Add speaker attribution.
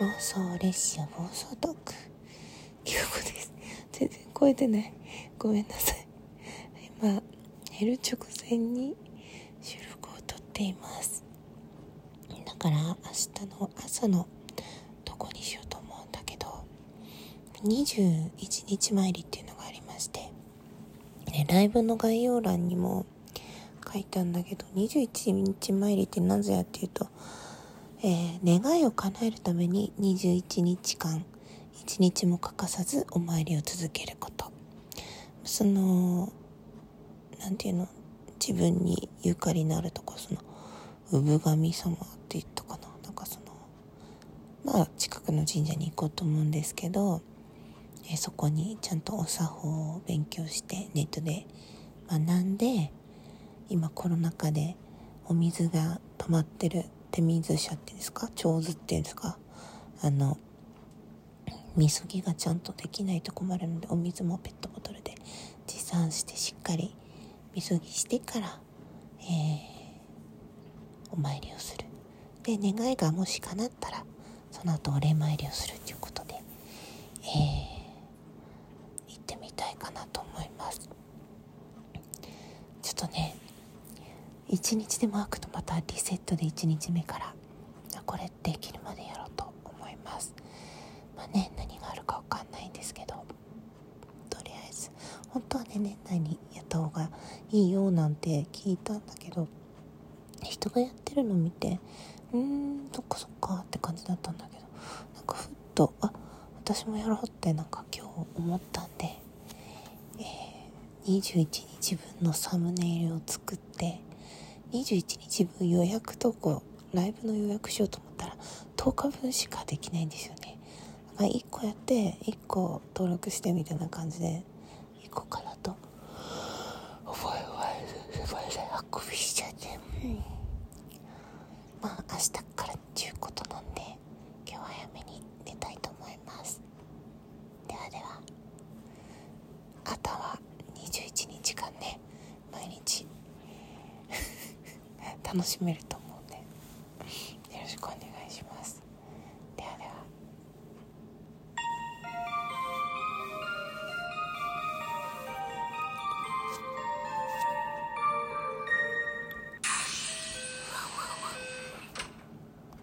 Speaker 1: 妄想列車暴走トーク。今日です。全然超えてない。ごめんなさい。今寝る直前に収録を撮っています。だから明日の朝のどこにしようと思うんだけど21日参りっていうのがありましてねライブの概要欄にも書いたんだけど21日参りってなぜやっていうとえー、願いを叶えるために21日間1日も欠かさずお参りを続けること。その何て言うの？自分にゆかりのあるとこその産神様って言ったかななんかそのまあ近くの神社に行こうと思うんですけど、えー、そこにちゃんとお作法を勉強してネットで学んで今コロナ禍でお水が止まってる手水車っていうんですか？長図っていうんですか？あの水着がちゃんとできないと困るのでお水もペットボトルで持参してしっかり水着してから、えー、お参りをする。で願いがもし叶ったらその後お礼参りをするということで、えー、行ってみたいかなと思います。ちょっとね1日でも空くとまたリセットで1日目からこれできるまでやろうと思います。まあね何があるか分かんないんですけどとりあえず本当はね年内にやった方がいいよなんて聞いたんだけど人がやってるの見てうーんそっかそっかって感じだったんだけどなんかふっとあ私もやろうってなんか今日思ったんで、えー、21日分のサムネイルを作って21日分予約投稿ライブの予約しようと思ったら10日分しかできないんですよね。だから1個やって1個登録してみたいな感じで行こうかなと。思いますすいませんあくびしちゃって、うん、まあ明日楽しめると思うねよろしくお願いします。